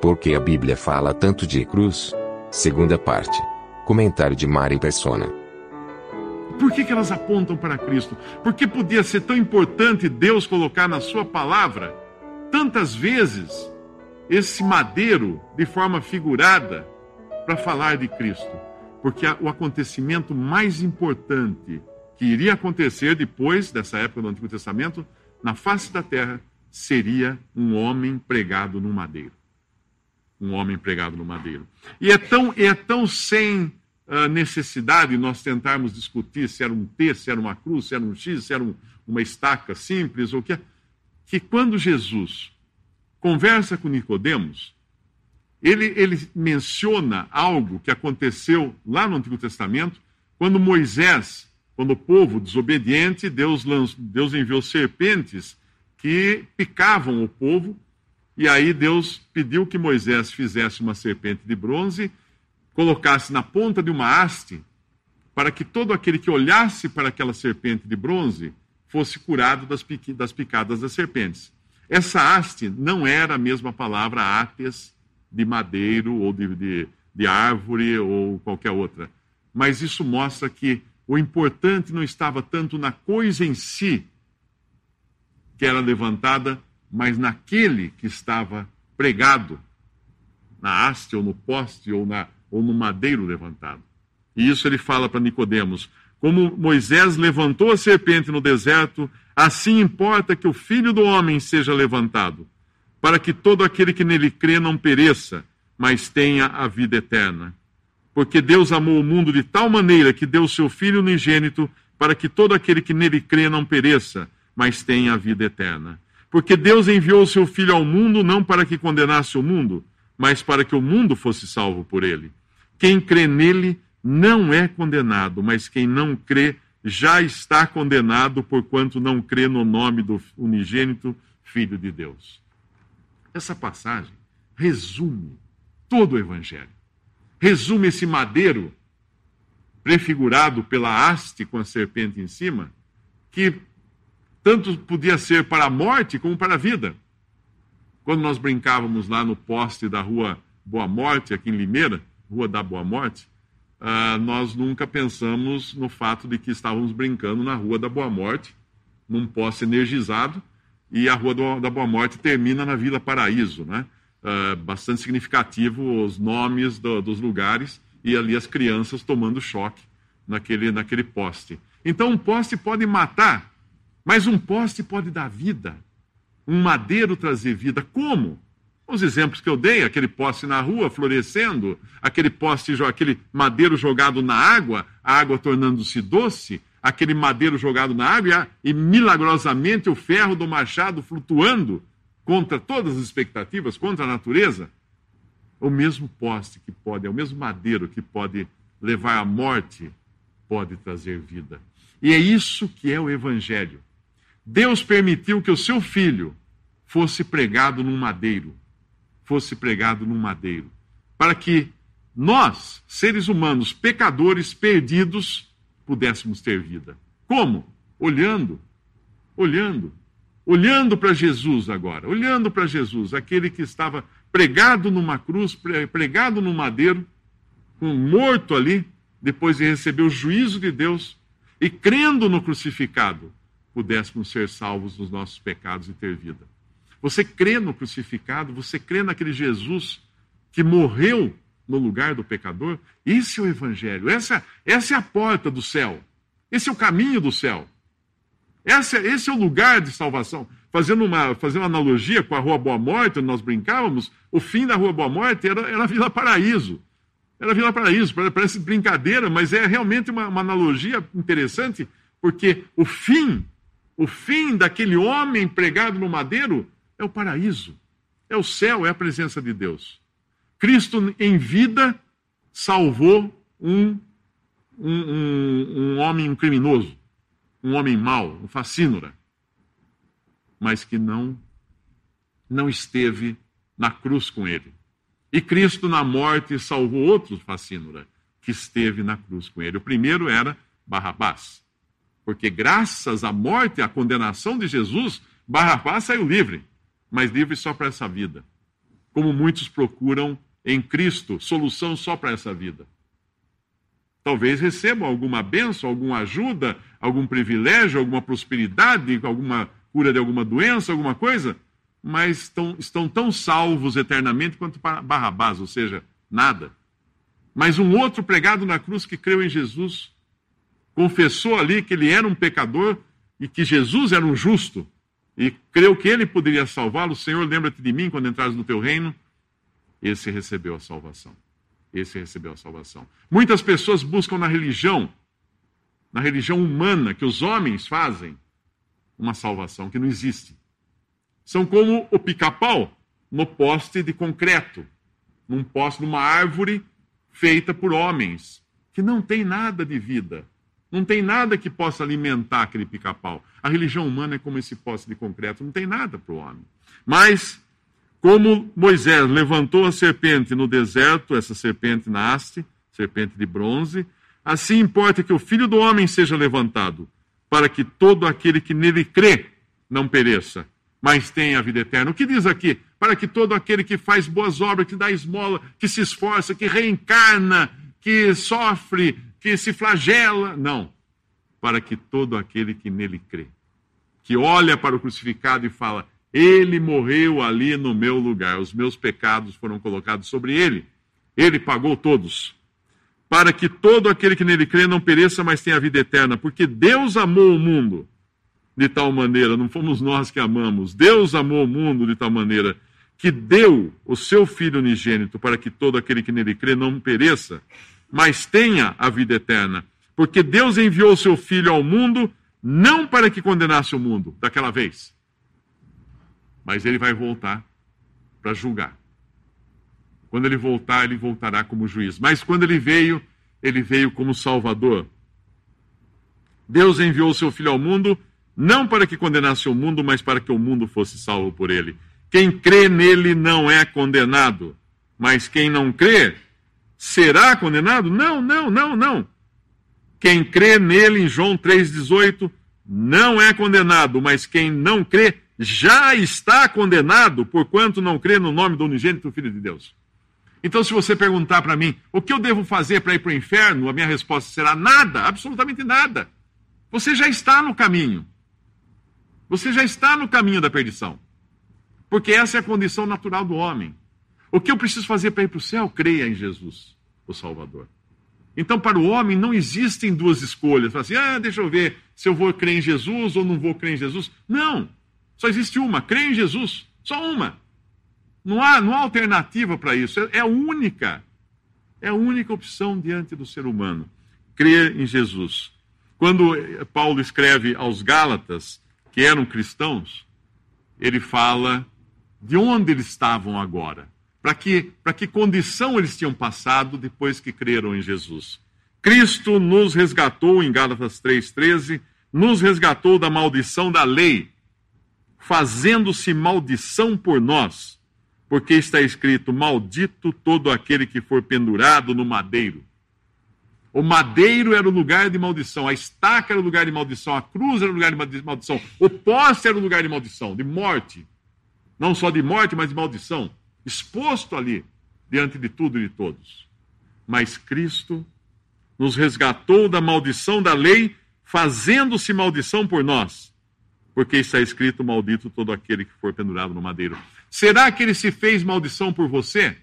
Por que a Bíblia fala tanto de cruz? Segunda parte. Comentário de Mari Persona. Por que, que elas apontam para Cristo? Por que podia ser tão importante Deus colocar na sua palavra tantas vezes esse madeiro de forma figurada para falar de Cristo, porque o acontecimento mais importante que iria acontecer depois dessa época do Antigo Testamento, na face da terra, seria um homem pregado no madeiro. Um homem pregado no madeiro. E é tão, é tão sem uh, necessidade nós tentarmos discutir se era um T, se era uma cruz, se era um X, se era um, uma estaca simples ou que é que quando Jesus conversa com Nicodemos, ele, ele menciona algo que aconteceu lá no Antigo Testamento, quando Moisés, quando o povo desobediente, Deus, Deus enviou serpentes que picavam o povo, e aí Deus pediu que Moisés fizesse uma serpente de bronze, colocasse na ponta de uma haste, para que todo aquele que olhasse para aquela serpente de bronze fosse curado das, das picadas das serpentes. Essa haste não era a mesma palavra áteas de madeiro ou de, de, de árvore ou qualquer outra. Mas isso mostra que o importante não estava tanto na coisa em si que era levantada, mas naquele que estava pregado na haste ou no poste ou, na, ou no madeiro levantado. E isso ele fala para Nicodemos. Como Moisés levantou a serpente no deserto, assim importa que o filho do homem seja levantado, para que todo aquele que nele crê não pereça, mas tenha a vida eterna. Porque Deus amou o mundo de tal maneira que deu seu filho unigênito, para que todo aquele que nele crê não pereça, mas tenha a vida eterna. Porque Deus enviou o seu filho ao mundo não para que condenasse o mundo, mas para que o mundo fosse salvo por ele. Quem crê nele não é condenado, mas quem não crê já está condenado, porquanto não crê no nome do unigênito Filho de Deus. Essa passagem resume todo o Evangelho. Resume esse madeiro prefigurado pela haste com a serpente em cima, que tanto podia ser para a morte como para a vida. Quando nós brincávamos lá no poste da rua Boa Morte, aqui em Limeira, Rua da Boa Morte, uh, nós nunca pensamos no fato de que estávamos brincando na Rua da Boa Morte, num poste energizado, e a Rua da Boa Morte termina na Vila Paraíso, né? Uh, bastante significativo os nomes do, dos lugares e ali as crianças tomando choque naquele, naquele poste. Então, um poste pode matar, mas um poste pode dar vida. Um madeiro trazer vida. Como? Os exemplos que eu dei, aquele poste na rua florescendo, aquele poste, aquele madeiro jogado na água, a água tornando-se doce, aquele madeiro jogado na água e, milagrosamente o ferro do machado flutuando contra todas as expectativas, contra a natureza. O mesmo poste que pode, é o mesmo madeiro que pode levar à morte, pode trazer vida. E é isso que é o Evangelho. Deus permitiu que o seu filho fosse pregado num madeiro fosse pregado num madeiro, para que nós, seres humanos, pecadores perdidos, pudéssemos ter vida. Como? Olhando, olhando, olhando para Jesus agora, olhando para Jesus, aquele que estava pregado numa cruz, pregado num madeiro, morto ali, depois de receber o juízo de Deus, e crendo no crucificado, pudéssemos ser salvos dos nossos pecados e ter vida. Você crê no crucificado? Você crê naquele Jesus que morreu no lugar do pecador? Esse é o Evangelho. Essa, essa é a porta do céu. Esse é o caminho do céu. Esse, esse é o lugar de salvação. Fazendo uma, fazendo uma analogia com a Rua Boa Morte, onde nós brincávamos, o fim da Rua Boa Morte era, era a Vila Paraíso. Era a Vila Paraíso, parece brincadeira, mas é realmente uma, uma analogia interessante, porque o fim, o fim daquele homem pregado no madeiro, é o paraíso, é o céu, é a presença de Deus. Cristo, em vida, salvou um, um, um, um homem um criminoso, um homem mau, um facínora, mas que não, não esteve na cruz com ele. E Cristo, na morte, salvou outro facínora que esteve na cruz com ele. O primeiro era Barrabás. Porque graças à morte e à condenação de Jesus, Barrabás saiu livre, mas livre só para essa vida. Como muitos procuram em Cristo solução só para essa vida. Talvez recebam alguma bênção, alguma ajuda, algum privilégio, alguma prosperidade, alguma cura de alguma doença, alguma coisa, mas estão, estão tão salvos eternamente quanto Barrabás, ou seja, nada. Mas um outro pregado na cruz que creu em Jesus, confessou ali que ele era um pecador e que Jesus era um justo, e creu que ele poderia salvá-lo. Senhor, lembra-te de mim quando entrares no teu reino. Esse recebeu a salvação. Esse recebeu a salvação. Muitas pessoas buscam na religião, na religião humana que os homens fazem, uma salvação que não existe. São como o pica-pau no poste de concreto, num poste, numa árvore feita por homens, que não tem nada de vida, não tem nada que possa alimentar aquele pica-pau. A religião humana é como esse poste de concreto, não tem nada para o homem. Mas, como Moisés levantou a serpente no deserto, essa serpente na haste, serpente de bronze, assim importa que o filho do homem seja levantado, para que todo aquele que nele crê não pereça, mas tenha a vida eterna. O que diz aqui? Para que todo aquele que faz boas obras, que dá esmola, que se esforça, que reencarna, que sofre, que se flagela. Não. Para que todo aquele que nele crê, que olha para o crucificado e fala: Ele morreu ali no meu lugar, os meus pecados foram colocados sobre ele, ele pagou todos. Para que todo aquele que nele crê não pereça, mas tenha a vida eterna, porque Deus amou o mundo de tal maneira, não fomos nós que amamos, Deus amou o mundo de tal maneira que deu o seu Filho unigênito para que todo aquele que nele crê não pereça, mas tenha a vida eterna. Porque Deus enviou seu Filho ao mundo não para que condenasse o mundo daquela vez, mas ele vai voltar para julgar. Quando ele voltar, ele voltará como juiz. Mas quando ele veio, ele veio como Salvador. Deus enviou seu Filho ao mundo não para que condenasse o mundo, mas para que o mundo fosse salvo por ele. Quem crê nele não é condenado, mas quem não crê será condenado? Não, não, não, não. Quem crê nele, em João 3,18, não é condenado, mas quem não crê já está condenado, porquanto não crê no nome do unigênito Filho de Deus. Então, se você perguntar para mim o que eu devo fazer para ir para o inferno, a minha resposta será nada, absolutamente nada. Você já está no caminho. Você já está no caminho da perdição. Porque essa é a condição natural do homem. O que eu preciso fazer para ir para o céu? Creia em Jesus, o Salvador. Então, para o homem, não existem duas escolhas. Assim, ah, deixa eu ver se eu vou crer em Jesus ou não vou crer em Jesus. Não. Só existe uma: crer em Jesus. Só uma. Não há, não há alternativa para isso. É, é única. É a única opção diante do ser humano. Crer em Jesus. Quando Paulo escreve aos Gálatas, que eram cristãos, ele fala de onde eles estavam agora, para que, que condição eles tinham passado depois que creram em Jesus. Cristo nos resgatou, em Gálatas 3,13, nos resgatou da maldição da lei, fazendo-se maldição por nós, porque está escrito: Maldito todo aquele que for pendurado no madeiro. O madeiro era o lugar de maldição, a estaca era o lugar de maldição, a cruz era o lugar de maldição, o poste era o lugar de maldição, de morte. Não só de morte, mas de maldição. Exposto ali, diante de tudo e de todos. Mas Cristo nos resgatou da maldição da lei, fazendo-se maldição por nós. Porque está escrito: Maldito todo aquele que for pendurado no madeiro. Será que ele se fez maldição por você?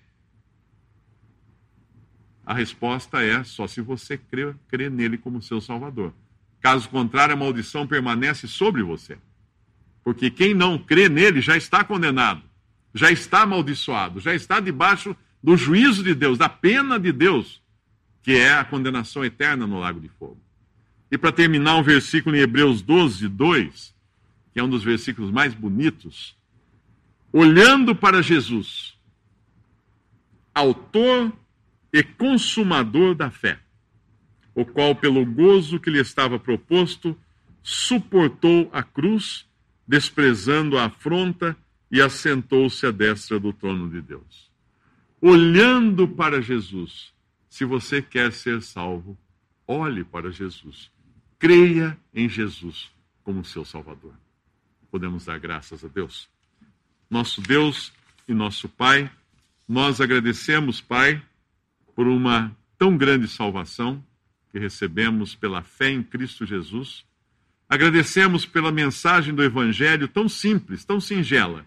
A resposta é só se você crê, crê nele como seu Salvador. Caso contrário, a maldição permanece sobre você. Porque quem não crê nele já está condenado, já está amaldiçoado, já está debaixo do juízo de Deus, da pena de Deus, que é a condenação eterna no lago de fogo. E para terminar, um versículo em Hebreus 12, 2, que é um dos versículos mais bonitos, olhando para Jesus, autor e consumador da fé, o qual, pelo gozo que lhe estava proposto, suportou a cruz, desprezando a afronta e assentou-se à destra do trono de Deus. Olhando para Jesus, se você quer ser salvo, olhe para Jesus. Creia em Jesus como seu Salvador. Podemos dar graças a Deus. Nosso Deus e nosso Pai, nós agradecemos, Pai, por uma tão grande salvação que recebemos pela fé em Cristo Jesus. Agradecemos pela mensagem do Evangelho tão simples, tão singela,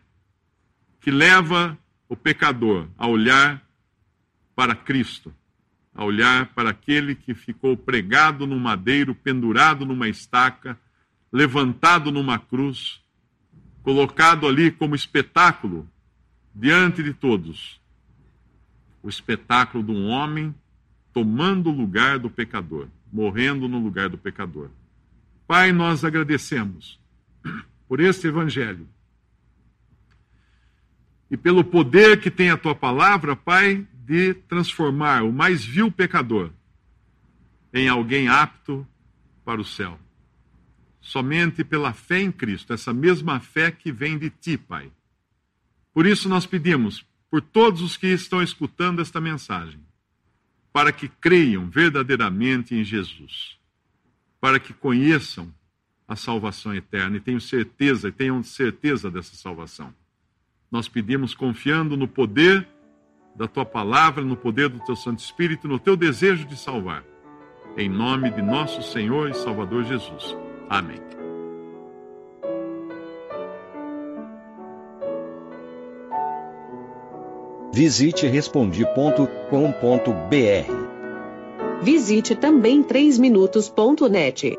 que leva o pecador a olhar para Cristo, a olhar para aquele que ficou pregado no madeiro, pendurado numa estaca, levantado numa cruz, colocado ali como espetáculo diante de todos. O espetáculo de um homem tomando o lugar do pecador, morrendo no lugar do pecador. Pai, nós agradecemos por este evangelho e pelo poder que tem a tua palavra, Pai, de transformar o mais vil pecador em alguém apto para o céu. Somente pela fé em Cristo, essa mesma fé que vem de ti, Pai. Por isso nós pedimos por todos os que estão escutando esta mensagem, para que creiam verdadeiramente em Jesus, para que conheçam a salvação eterna e tenham certeza, e tenham certeza dessa salvação. Nós pedimos confiando no poder da tua palavra, no poder do teu Santo Espírito, no teu desejo de salvar. Em nome de nosso Senhor e Salvador Jesus. Amém. Visite respondi.com.br. Visite também 3minutos.net.